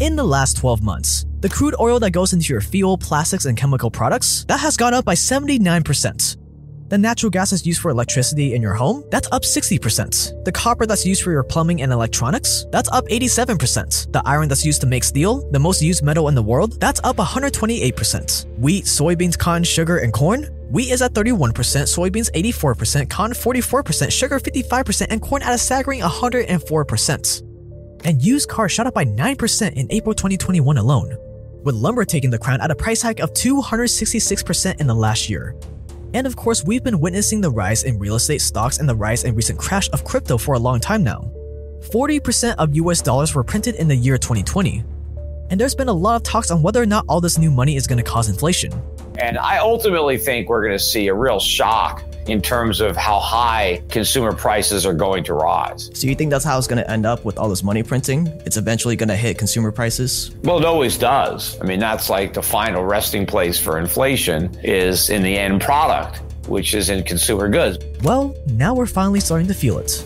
in the last 12 months. The crude oil that goes into your fuel, plastics, and chemical products, that has gone up by 79%. The natural gas that's used for electricity in your home, that's up 60%. The copper that's used for your plumbing and electronics, that's up 87%. The iron that's used to make steel, the most used metal in the world, that's up 128%. Wheat, soybeans, cotton, sugar, and corn, Wheat is at 31%, soybeans 84%, cotton 44%, sugar 55%, and corn at a staggering 104%. And used cars shot up by 9% in April 2021 alone, with lumber taking the crown at a price hike of 266% in the last year. And of course, we've been witnessing the rise in real estate stocks and the rise and recent crash of crypto for a long time now. 40% of US dollars were printed in the year 2020. And there's been a lot of talks on whether or not all this new money is going to cause inflation. And I ultimately think we're going to see a real shock in terms of how high consumer prices are going to rise. So you think that's how it's going to end up with all this money printing? It's eventually going to hit consumer prices? Well, it always does. I mean, that's like the final resting place for inflation is in the end product, which is in consumer goods. Well, now we're finally starting to feel it.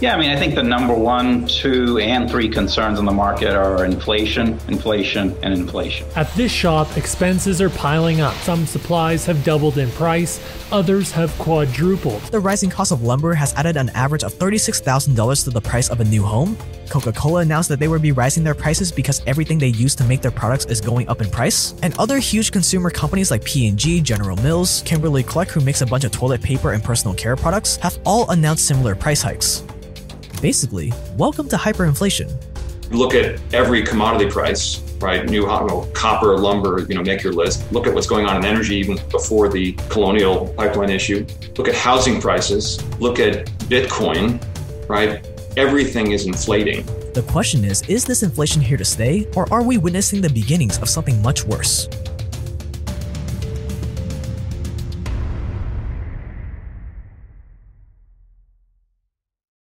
Yeah, I mean, I think the number one, two, and three concerns in the market are inflation, inflation, and inflation. At this shop, expenses are piling up. Some supplies have doubled in price, others have quadrupled. The rising cost of lumber has added an average of $36,000 to the price of a new home. Coca Cola announced that they would be raising their prices because everything they use to make their products is going up in price. And other huge consumer companies like P&G, General Mills, Kimberly Clark, who makes a bunch of toilet paper and personal care products, have all announced similar price hikes. Basically, welcome to hyperinflation. Look at every commodity price, right? New hot, well, copper, lumber, you know, make your list. Look at what's going on in energy even before the colonial pipeline issue. Look at housing prices. Look at Bitcoin, right? Everything is inflating. The question is is this inflation here to stay, or are we witnessing the beginnings of something much worse?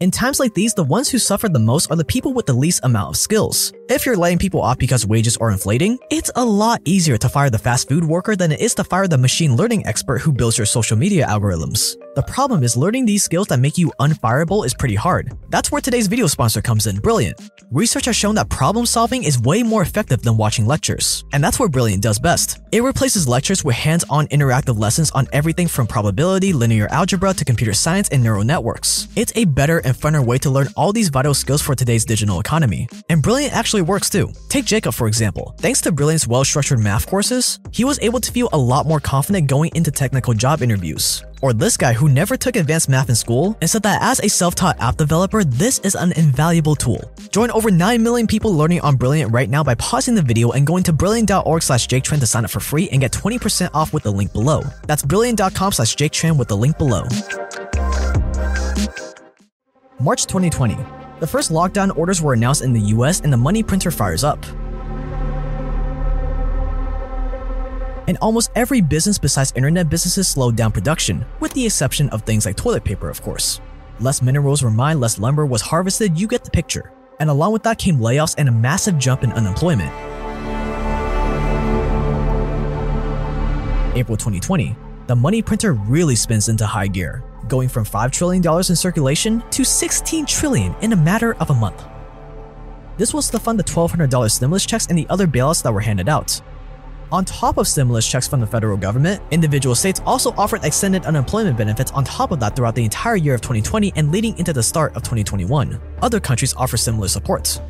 In times like these, the ones who suffer the most are the people with the least amount of skills. If you're laying people off because wages are inflating, it's a lot easier to fire the fast food worker than it is to fire the machine learning expert who builds your social media algorithms. The problem is learning these skills that make you unfireable is pretty hard. That's where today's video sponsor comes in, Brilliant. Research has shown that problem solving is way more effective than watching lectures, and that's where Brilliant does best. It replaces lectures with hands-on interactive lessons on everything from probability, linear algebra to computer science and neural networks. It's a better and funner way to learn all these vital skills for today's digital economy. And Brilliant actually works too. Take Jacob for example. Thanks to Brilliant's well-structured math courses, he was able to feel a lot more confident going into technical job interviews. Or this guy who never took advanced math in school and said that as a self-taught app developer, this is an invaluable tool. Join over 9 million people learning on Brilliant right now by pausing the video and going to brilliant.org slash jaketran to sign up for free and get 20% off with the link below. That's brilliant.com slash jaketran with the link below. March 2020. The first lockdown orders were announced in the US and the money printer fires up. And almost every business besides internet businesses slowed down production, with the exception of things like toilet paper, of course. Less minerals were mined, less lumber was harvested, you get the picture. And along with that came layoffs and a massive jump in unemployment. April 2020, the money printer really spins into high gear, going from $5 trillion in circulation to 16 trillion in a matter of a month. This was to fund the $1,200 stimulus checks and the other bailouts that were handed out. On top of stimulus checks from the federal government, individual states also offered extended unemployment benefits on top of that throughout the entire year of 2020 and leading into the start of 2021. Other countries offer similar supports.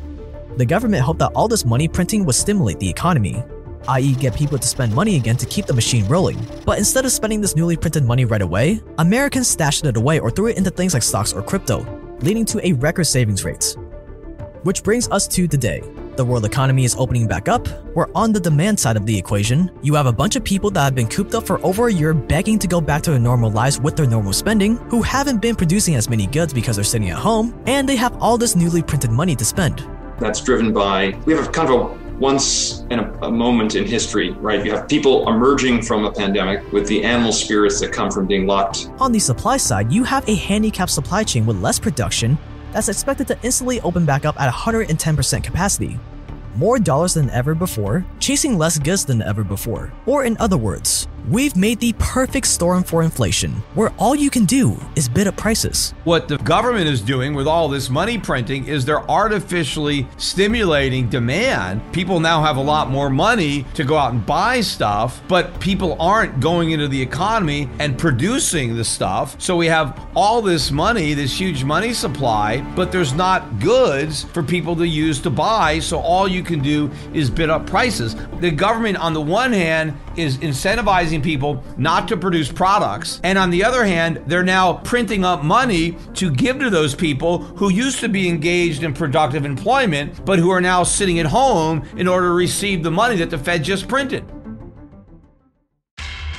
The government hoped that all this money printing would stimulate the economy, i.e., get people to spend money again to keep the machine rolling. But instead of spending this newly printed money right away, Americans stashed it away or threw it into things like stocks or crypto, leading to a record savings rate. Which brings us to today. The world economy is opening back up. We're on the demand side of the equation. You have a bunch of people that have been cooped up for over a year begging to go back to their normal lives with their normal spending, who haven't been producing as many goods because they're sitting at home, and they have all this newly printed money to spend. That's driven by, we have a kind of a once in a, a, moment in history, right? You have people emerging from a pandemic with the animal spirits that come from being locked. On the supply side, you have a handicapped supply chain with less production that's expected to instantly open back up at 110% capacity. More dollars than ever before, chasing less goods than ever before. Or in other words, We've made the perfect storm for inflation, where all you can do is bid up prices. What the government is doing with all this money printing is they're artificially stimulating demand. People now have a lot more money to go out and buy stuff, but people aren't going into the economy and producing the stuff. So we have all this money, this huge money supply, but there's not goods for people to use to buy. So all you can do is bid up prices. The government, on the one hand, is incentivizing people not to produce products. And on the other hand, they're now printing up money to give to those people who used to be engaged in productive employment, but who are now sitting at home in order to receive the money that the Fed just printed.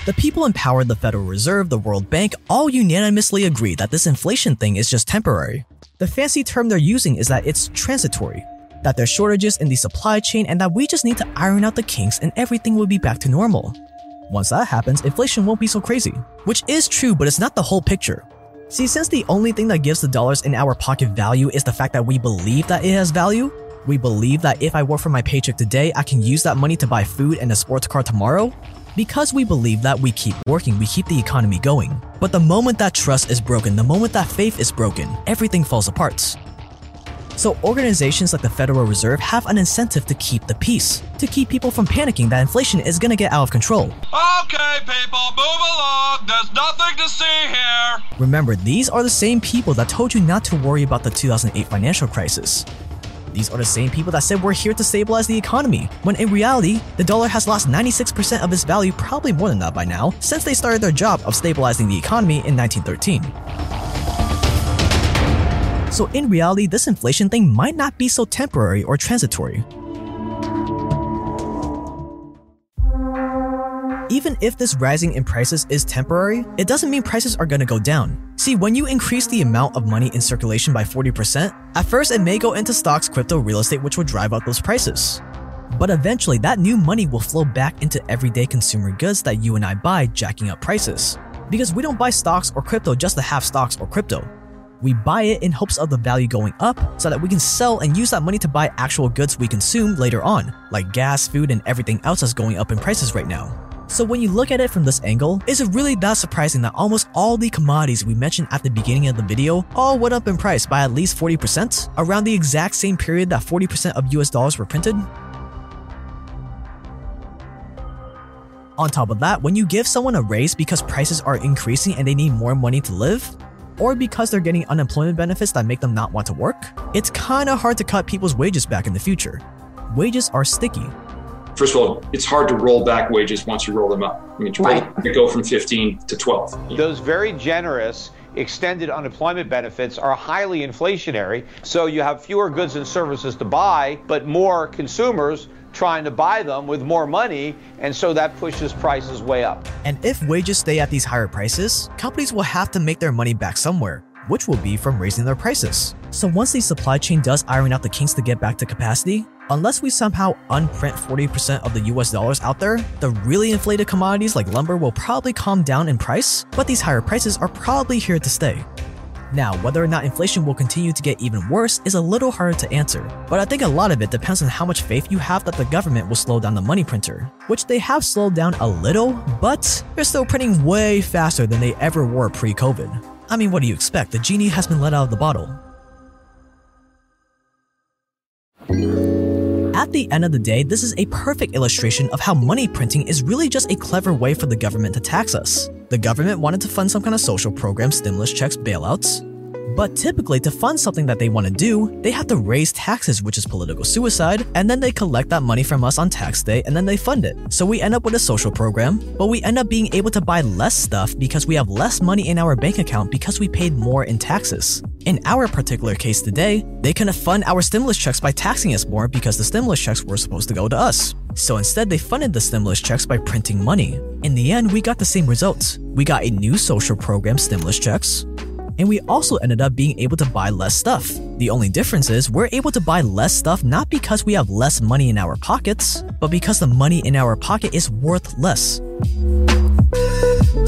The people empowered the Federal Reserve, the World Bank, all unanimously agree that this inflation thing is just temporary. The fancy term they're using is that it's transitory, that there's shortages in the supply chain and that we just need to iron out the kinks and everything will be back to normal. Once that happens, inflation won't be so crazy. Which is true, but it's not the whole picture. See, since the only thing that gives the dollars in our pocket value is the fact that we believe that it has value, we believe that if I work for my paycheck today, I can use that money to buy food and a sports car tomorrow. Because we believe that we keep working, we keep the economy going. But the moment that trust is broken, the moment that faith is broken, everything falls apart. So organizations like the Federal Reserve have an incentive to keep the peace, to keep people from panicking that inflation is gonna get out of control. Okay, people, move along. There's nothing to see here. Remember, these are the same people that told you not to worry about the 2008 financial crisis. These are the same people that said we're here to stabilize the economy, when in reality, the dollar has lost 96% of its value, probably more than that by now, since they started their job of stabilizing the economy in 1913. So in reality, this inflation thing might not be so temporary or transitory. Even if this rising in prices is temporary, it doesn't mean prices are gonna go down. See, when you increase the amount of money in circulation by 40%, at first it may go into stocks, crypto, real estate, which will drive up those prices. But eventually, that new money will flow back into everyday consumer goods that you and I buy, jacking up prices. Because we don't buy stocks or crypto just to have stocks or crypto. We buy it in hopes of the value going up so that we can sell and use that money to buy actual goods we consume later on, like gas, food, and everything else that's going up in prices right now. So when you look at it from this angle, is it really that surprising that almost all the commodities we mentioned at the beginning of the video all went up in price by at least 40% around the exact same period that 40% of US dollars were printed? On top of that, when you give someone a raise because prices are increasing and they need more money to live, or because they're getting unemployment benefits that make them not want to work, it's kinda hard to cut people's wages back in the future. Wages are sticky, First of all, it's hard to roll back wages once you roll them up. I mean, right. you go from 15 to 12. Those very generous extended unemployment benefits are highly inflationary. So you have fewer goods and services to buy, but more consumers trying to buy them with more money, and so that pushes prices way up. And if wages stay at these higher prices, companies will have to make their money back somewhere, which will be from raising their prices. So once the supply chain does iron out the kinks to get back to capacity, Unless we somehow unprint 40% of the US dollars out there, the really inflated commodities like lumber will probably calm down in price, but these higher prices are probably here to stay. Now, whether or not inflation will continue to get even worse is a little harder to answer, but I think a lot of it depends on how much faith you have that the government will slow down the money printer, which they have slowed down a little, but they're still printing way faster than they ever were pre COVID. I mean, what do you expect? The genie has been let out of the bottle. At the end of the day, this is a perfect illustration of how money printing is really just a clever way for the government to tax us. The government wanted to fund some kind of social program, stimulus checks, bailouts. But typically, to fund something that they want to do, they have to raise taxes, which is political suicide, and then they collect that money from us on tax day and then they fund it. So we end up with a social program, but we end up being able to buy less stuff because we have less money in our bank account because we paid more in taxes. In our particular case today, they couldn't fund our stimulus checks by taxing us more because the stimulus checks were supposed to go to us. So instead, they funded the stimulus checks by printing money. In the end, we got the same results. We got a new social program, stimulus checks, and we also ended up being able to buy less stuff. The only difference is we're able to buy less stuff not because we have less money in our pockets, but because the money in our pocket is worth less.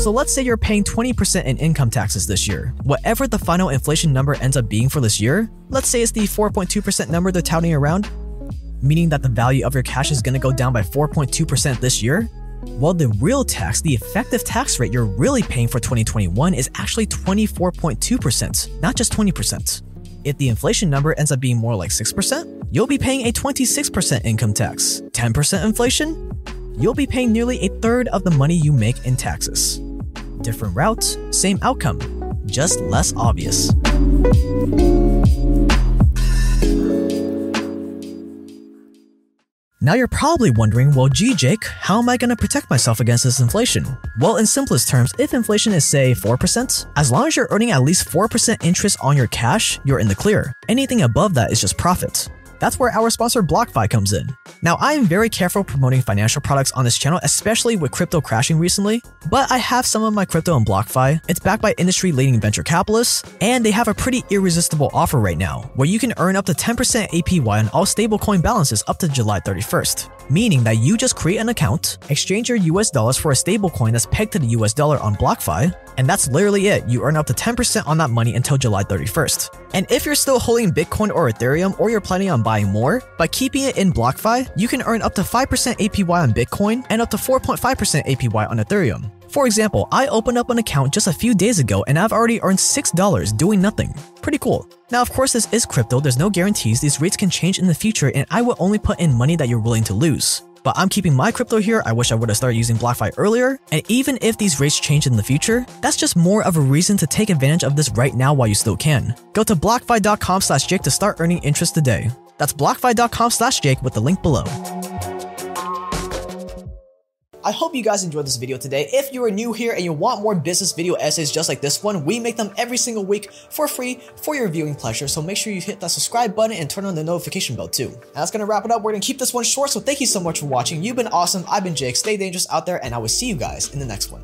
So let's say you're paying 20% in income taxes this year. Whatever the final inflation number ends up being for this year, let's say it's the 4.2% number they're touting around, meaning that the value of your cash is going to go down by 4.2% this year, While the real tax, the effective tax rate you're really paying for 2021 is actually 24.2%, not just 20%. If the inflation number ends up being more like 6%, you'll be paying a 26% income tax. 10% inflation? You'll be paying nearly a third of the money you make in taxes. Different routes, same outcome, just less obvious. Now you're probably wondering, well, gee, Jake, how am I going to protect myself against this inflation? Well, in simplest terms, if inflation is, say, 4%, as long as you're earning at least 4% interest on your cash, you're in the clear. Anything above that is just profit. That's where our sponsor BlockFi comes in. Now, I am very careful promoting financial products on this channel, especially with crypto crashing recently, but I have some of my crypto on BlockFi. It's backed by industry leading venture capitalists, and they have a pretty irresistible offer right now, where you can earn up to 10% APY on all stablecoin balances up to July 31st meaning that you just create an account, exchange your US dollars for a stablecoin that's pegged to the US dollar on BlockFi, and that's literally it. You earn up to 10% on that money until July 31st. And if you're still holding Bitcoin or Ethereum or you're planning on buying more, by keeping it in BlockFi, you can earn up to 5% APY on Bitcoin and up to 4.5% APY on Ethereum. For example, I opened up an account just a few days ago and I've already earned $6 doing nothing. Pretty cool. Now, of course, this is crypto, there's no guarantees, these rates can change in the future, and I will only put in money that you're willing to lose. But I'm keeping my crypto here, I wish I would have started using BlockFi earlier, and even if these rates change in the future, that's just more of a reason to take advantage of this right now while you still can. Go to blockfi.com slash Jake to start earning interest today. That's blockfi.com slash Jake with the link below. I hope you guys enjoyed this video today. If you are new here and you want more business video essays just like this one, we make them every single week for free for your viewing pleasure. So make sure you hit that subscribe button and turn on the notification bell too. And that's gonna wrap it up. We're gonna keep this one short. So thank you so much for watching. You've been awesome. I've been Jake. Stay dangerous out there and I will see you guys in the next one.